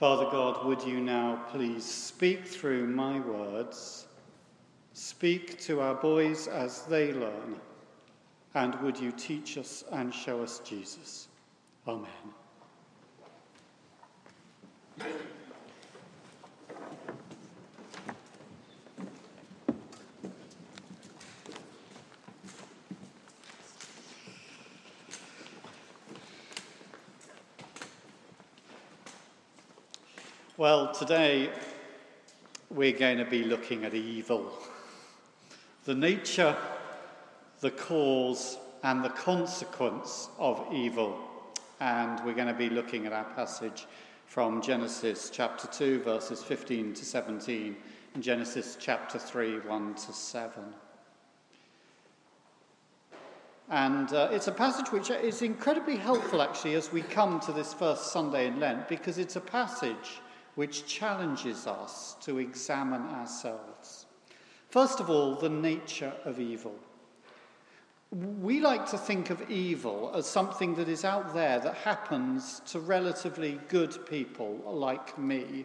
Father God, would you now please speak through my words, speak to our boys as they learn, and would you teach us and show us Jesus? Amen. Well, today we're going to be looking at evil. The nature, the cause, and the consequence of evil. And we're going to be looking at our passage from Genesis chapter 2, verses 15 to 17, and Genesis chapter 3, 1 to 7. And uh, it's a passage which is incredibly helpful, actually, as we come to this first Sunday in Lent, because it's a passage which challenges us to examine ourselves. First of all, the nature of evil. We like to think of evil as something that is out there that happens to relatively good people like me.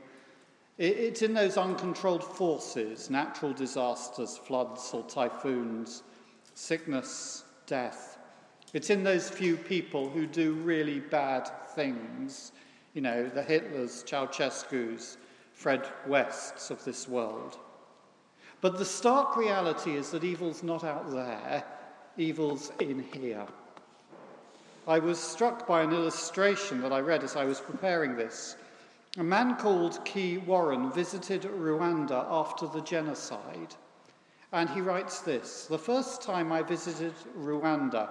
It's in those uncontrolled forces, natural disasters, floods or typhoons, sickness, death. It's in those few people who do really bad things you know, the Hitlers, Ceausescu's, Fred Wests of this world. But the stark reality is that evil's not out there, evil's in here. I was struck by an illustration that I read as I was preparing this. A man called Kay Warren visited Rwanda after the genocide, and he writes this The first time I visited Rwanda,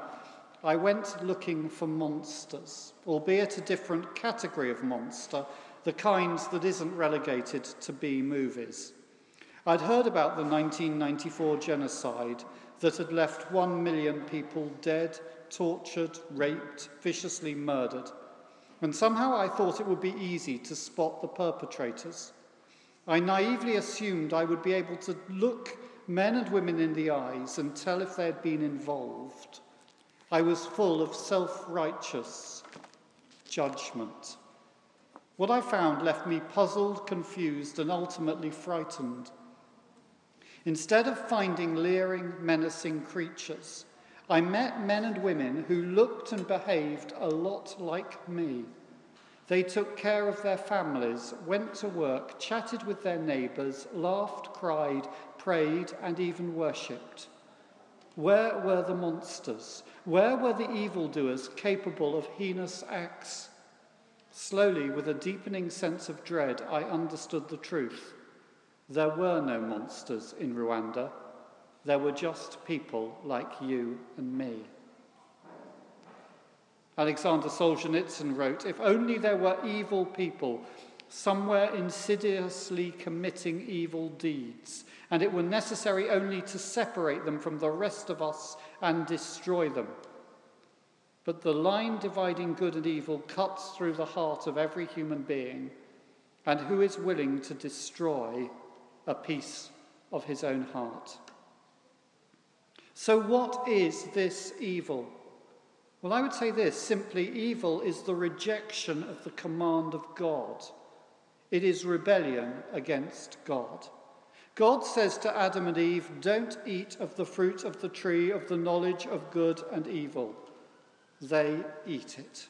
I went looking for monsters, albeit a different category of monster, the kind that isn't relegated to B movies. I'd heard about the 1994 genocide that had left one million people dead, tortured, raped, viciously murdered. And somehow I thought it would be easy to spot the perpetrators. I naively assumed I would be able to look men and women in the eyes and tell if they had been involved. I was full of self righteous judgment. What I found left me puzzled, confused, and ultimately frightened. Instead of finding leering, menacing creatures, I met men and women who looked and behaved a lot like me. They took care of their families, went to work, chatted with their neighbours, laughed, cried, prayed, and even worshipped. Where were the monsters? Where were the evildoers capable of heinous acts? Slowly, with a deepening sense of dread, I understood the truth. There were no monsters in Rwanda. There were just people like you and me. Alexander Solzhenitsyn wrote If only there were evil people somewhere insidiously committing evil deeds, and it were necessary only to separate them from the rest of us and destroy them. But the line dividing good and evil cuts through the heart of every human being, and who is willing to destroy a piece of his own heart? So, what is this evil? Well, I would say this simply evil is the rejection of the command of God. It is rebellion against God. God says to Adam and Eve, Don't eat of the fruit of the tree of the knowledge of good and evil. They eat it.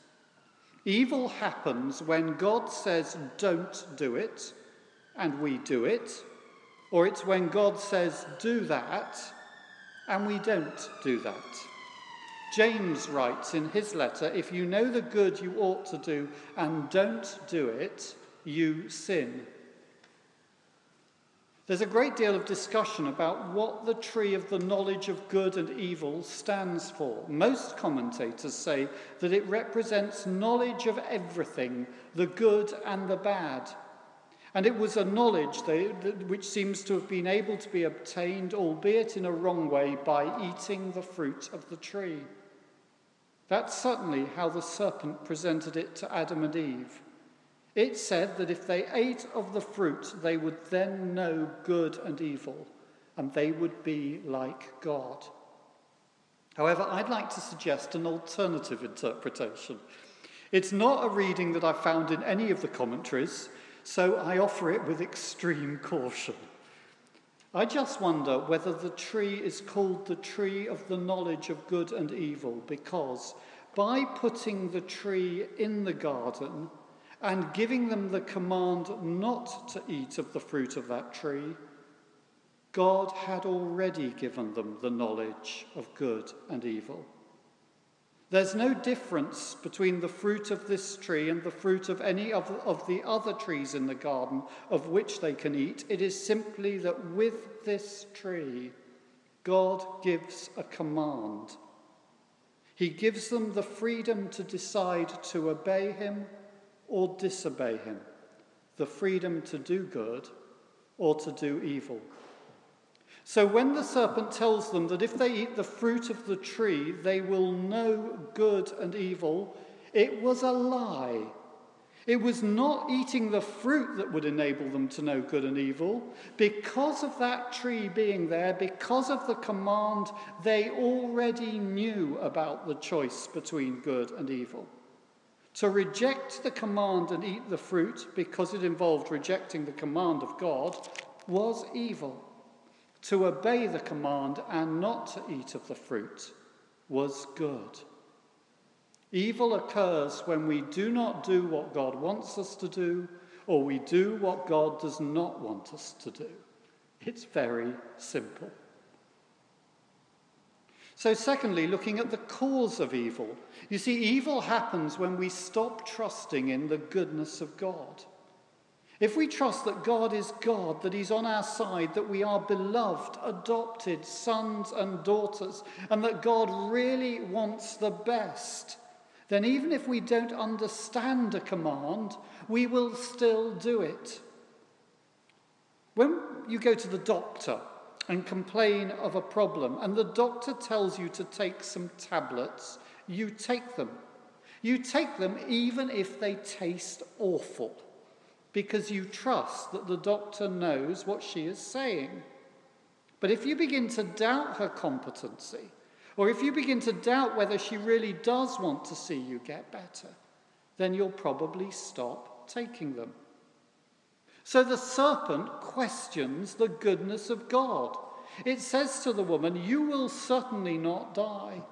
Evil happens when God says, Don't do it, and we do it, or it's when God says, Do that, and we don't do that. James writes in his letter, If you know the good you ought to do and don't do it, you sin. There's a great deal of discussion about what the tree of the knowledge of good and evil stands for. Most commentators say that it represents knowledge of everything, the good and the bad. And it was a knowledge which seems to have been able to be obtained, albeit in a wrong way, by eating the fruit of the tree. That's certainly how the serpent presented it to Adam and Eve. It said that if they ate of the fruit, they would then know good and evil, and they would be like God. However, I'd like to suggest an alternative interpretation. It's not a reading that I've found in any of the commentaries, so I offer it with extreme caution. I just wonder whether the tree is called the tree of the knowledge of good and evil because by putting the tree in the garden and giving them the command not to eat of the fruit of that tree, God had already given them the knowledge of good and evil. There's no difference between the fruit of this tree and the fruit of any of, of the other trees in the garden of which they can eat. It is simply that with this tree, God gives a command. He gives them the freedom to decide to obey Him or disobey Him, the freedom to do good or to do evil. So when the serpent tells them that if they eat the fruit of the tree, they will know good and evil, it was a lie. It was not eating the fruit that would enable them to know good and evil. Because of that tree being there, because of the command, they already knew about the choice between good and evil. To reject the command and eat the fruit, because it involved rejecting the command of God, was evil. To obey the command and not to eat of the fruit was good. Evil occurs when we do not do what God wants us to do, or we do what God does not want us to do. It's very simple. So, secondly, looking at the cause of evil. You see, evil happens when we stop trusting in the goodness of God. If we trust that God is God, that He's on our side, that we are beloved, adopted sons and daughters, and that God really wants the best, then even if we don't understand a command, we will still do it. When you go to the doctor and complain of a problem, and the doctor tells you to take some tablets, you take them. You take them even if they taste awful because you trust that the doctor knows what she is saying. But if you begin to doubt her competency, or if you begin to doubt whether she really does want to see you get better, then you'll probably stop taking them. So the serpent questions the goodness of God. It says to the woman, You will certainly not die.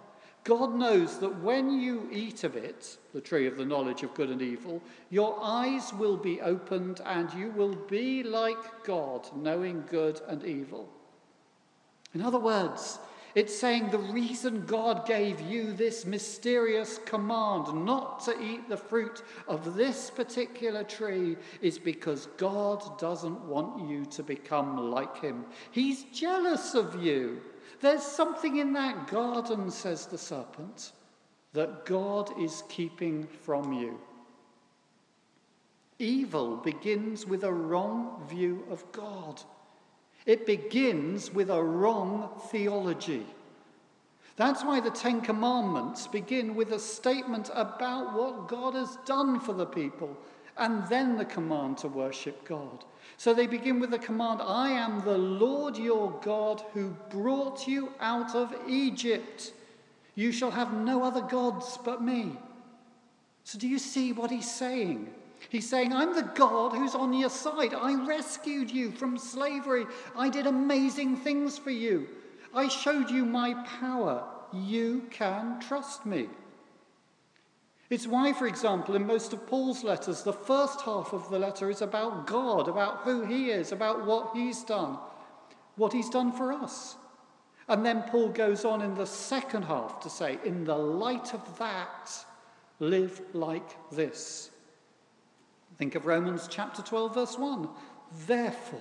God knows that when you eat of it, the tree of the knowledge of good and evil, your eyes will be opened and you will be like God, knowing good and evil. In other words, it's saying the reason God gave you this mysterious command not to eat the fruit of this particular tree is because God doesn't want you to become like Him. He's jealous of you. There's something in that garden, says the serpent, that God is keeping from you. Evil begins with a wrong view of God. It begins with a wrong theology. That's why the Ten Commandments begin with a statement about what God has done for the people and then the command to worship God. So they begin with the command I am the Lord your God who brought you out of Egypt. You shall have no other gods but me. So, do you see what he's saying? He's saying, I'm the God who's on your side. I rescued you from slavery. I did amazing things for you. I showed you my power. You can trust me. It's why, for example, in most of Paul's letters, the first half of the letter is about God, about who he is, about what he's done, what he's done for us. And then Paul goes on in the second half to say, in the light of that, live like this. Think of Romans chapter 12, verse 1. Therefore,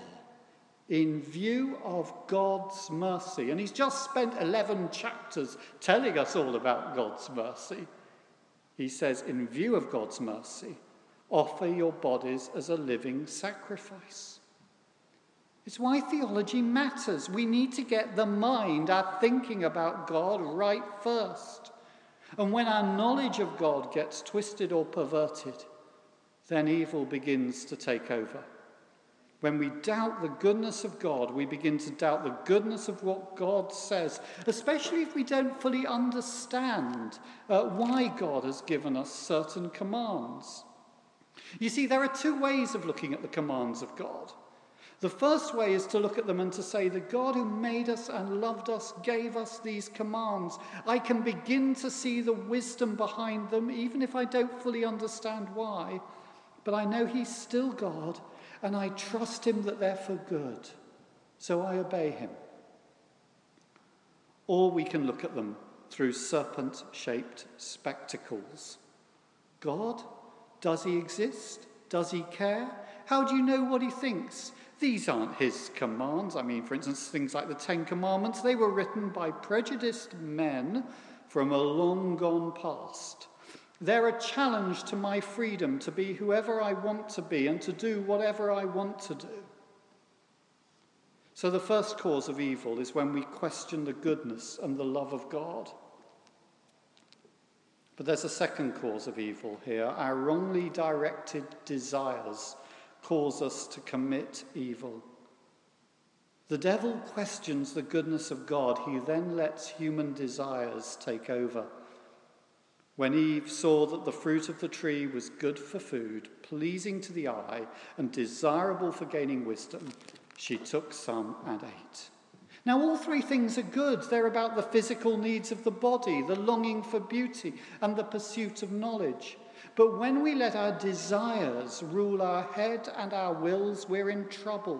in view of God's mercy, and he's just spent 11 chapters telling us all about God's mercy. He says, in view of God's mercy, offer your bodies as a living sacrifice. It's why theology matters. We need to get the mind, our thinking about God, right first. And when our knowledge of God gets twisted or perverted, then evil begins to take over. When we doubt the goodness of God, we begin to doubt the goodness of what God says, especially if we don't fully understand uh, why God has given us certain commands. You see, there are two ways of looking at the commands of God. The first way is to look at them and to say, The God who made us and loved us gave us these commands. I can begin to see the wisdom behind them, even if I don't fully understand why. But I know He's still God and I trust him that they're for good, so I obey him. Or we can look at them through serpent shaped spectacles. God, does he exist? Does he care? How do you know what he thinks? These aren't his commands. I mean, for instance, things like the Ten Commandments, they were written by prejudiced men from a long gone past. They're a challenge to my freedom to be whoever I want to be and to do whatever I want to do. So, the first cause of evil is when we question the goodness and the love of God. But there's a second cause of evil here. Our wrongly directed desires cause us to commit evil. The devil questions the goodness of God, he then lets human desires take over. When Eve saw that the fruit of the tree was good for food, pleasing to the eye, and desirable for gaining wisdom, she took some and ate. Now, all three things are good. They're about the physical needs of the body, the longing for beauty, and the pursuit of knowledge. But when we let our desires rule our head and our wills, we're in trouble.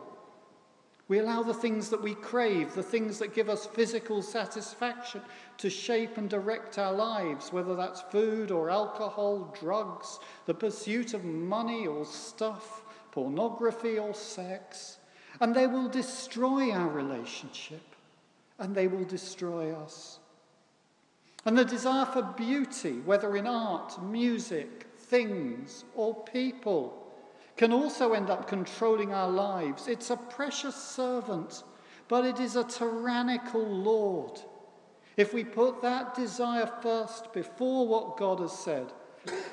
We allow the things that we crave, the things that give us physical satisfaction, to shape and direct our lives, whether that's food or alcohol, drugs, the pursuit of money or stuff, pornography or sex. And they will destroy our relationship and they will destroy us. And the desire for beauty, whether in art, music, things, or people, can also end up controlling our lives. It's a precious servant, but it is a tyrannical Lord. If we put that desire first before what God has said,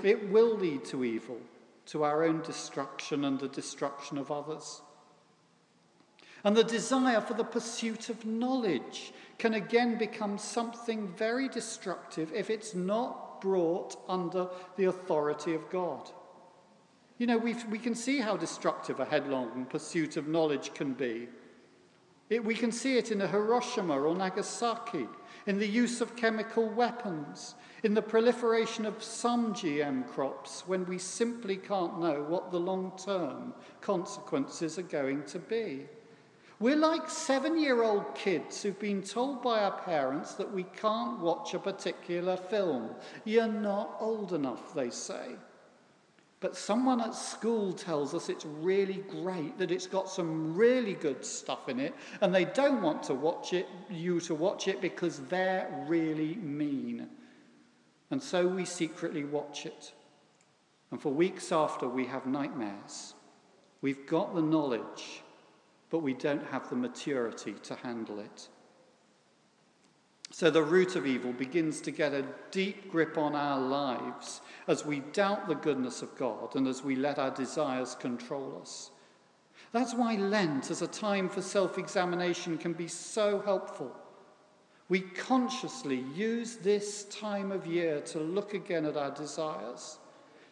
it will lead to evil, to our own destruction and the destruction of others. And the desire for the pursuit of knowledge can again become something very destructive if it's not brought under the authority of God. You know, we we can see how destructive a headlong pursuit of knowledge can be. It, we can see it in Hiroshima or Nagasaki, in the use of chemical weapons, in the proliferation of some GM crops when we simply can't know what the long term consequences are going to be. We're like seven year old kids who've been told by our parents that we can't watch a particular film. You're not old enough, they say. But someone at school tells us it's really great, that it's got some really good stuff in it, and they don't want to watch it, you to watch it because they're really mean. And so we secretly watch it. And for weeks after, we have nightmares. We've got the knowledge, but we don't have the maturity to handle it. So the root of evil begins to get a deep grip on our lives as we doubt the goodness of God and as we let our desires control us. That's why Lent, as a time for self examination, can be so helpful. We consciously use this time of year to look again at our desires,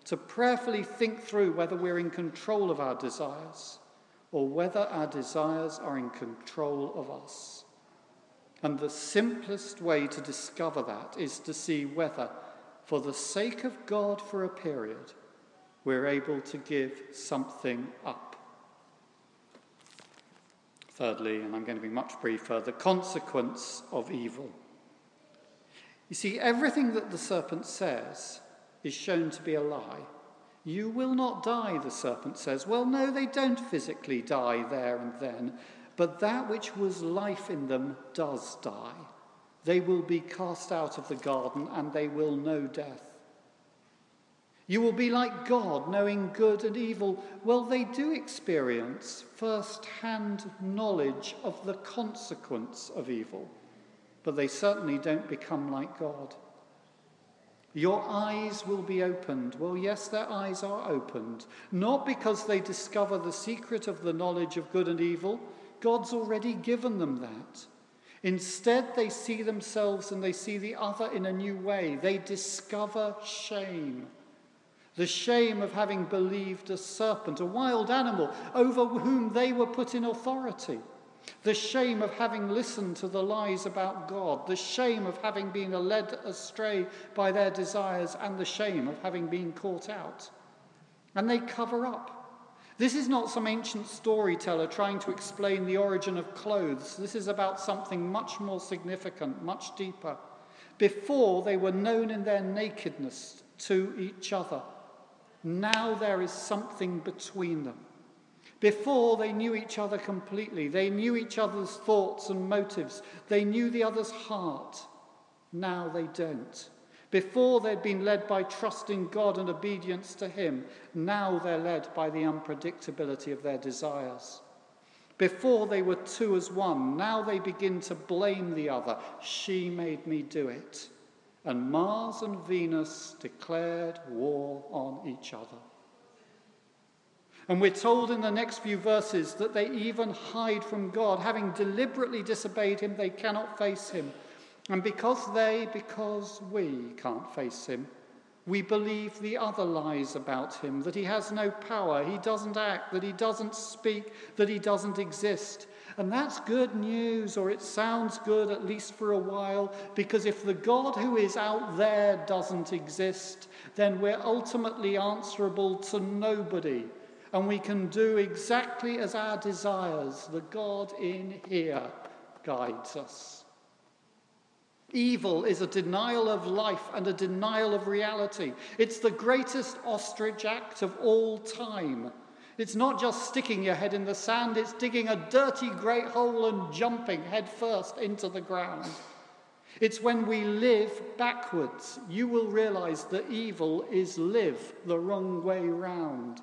to prayerfully think through whether we're in control of our desires or whether our desires are in control of us. And the simplest way to discover that is to see whether, for the sake of God for a period, we're able to give something up. Thirdly, and I'm going to be much briefer, the consequence of evil. You see, everything that the serpent says is shown to be a lie. You will not die, the serpent says. Well, no, they don't physically die there and then, but that which was life in them does die. They will be cast out of the garden and they will know death. You will be like God, knowing good and evil. Well, they do experience first hand knowledge of the consequence of evil, but they certainly don't become like God. Your eyes will be opened. Well, yes, their eyes are opened. Not because they discover the secret of the knowledge of good and evil, God's already given them that. Instead, they see themselves and they see the other in a new way. They discover shame. The shame of having believed a serpent, a wild animal, over whom they were put in authority. The shame of having listened to the lies about God, the shame of having been led astray by their desires, and the shame of having been caught out. And they cover up. This is not some ancient storyteller trying to explain the origin of clothes. This is about something much more significant, much deeper. Before, they were known in their nakedness to each other. Now there is something between them. Before, they knew each other completely. They knew each other's thoughts and motives. They knew the other's heart. Now they don't. Before, they'd been led by trusting God and obedience to Him. Now they're led by the unpredictability of their desires. Before, they were two as one. Now they begin to blame the other. She made me do it. And Mars and Venus declared war on each other. And we're told in the next few verses that they even hide from God. Having deliberately disobeyed him, they cannot face him. And because they, because we can't face him, we believe the other lies about him that he has no power, he doesn't act, that he doesn't speak, that he doesn't exist. And that's good news, or it sounds good at least for a while, because if the God who is out there doesn't exist, then we're ultimately answerable to nobody and we can do exactly as our desires, the God in here guides us. Evil is a denial of life and a denial of reality. It's the greatest ostrich act of all time. It's not just sticking your head in the sand, it's digging a dirty great hole and jumping headfirst into the ground. It's when we live backwards, you will realize that evil is live the wrong way round.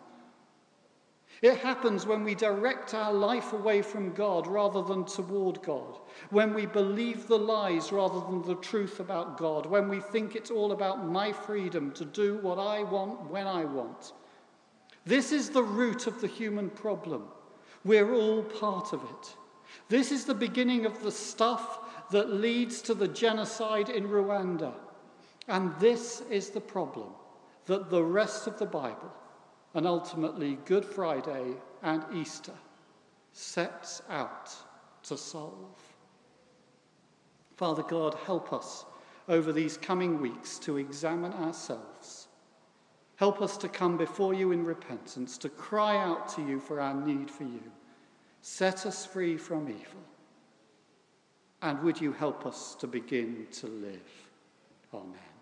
It happens when we direct our life away from God rather than toward God, when we believe the lies rather than the truth about God, when we think it's all about my freedom to do what I want when I want. This is the root of the human problem. We're all part of it. This is the beginning of the stuff that leads to the genocide in Rwanda. And this is the problem that the rest of the Bible and ultimately Good Friday and Easter sets out to solve. Father God, help us over these coming weeks to examine ourselves. Help us to come before you in repentance, to cry out to you for our need for you. Set us free from evil. And would you help us to begin to live? Amen.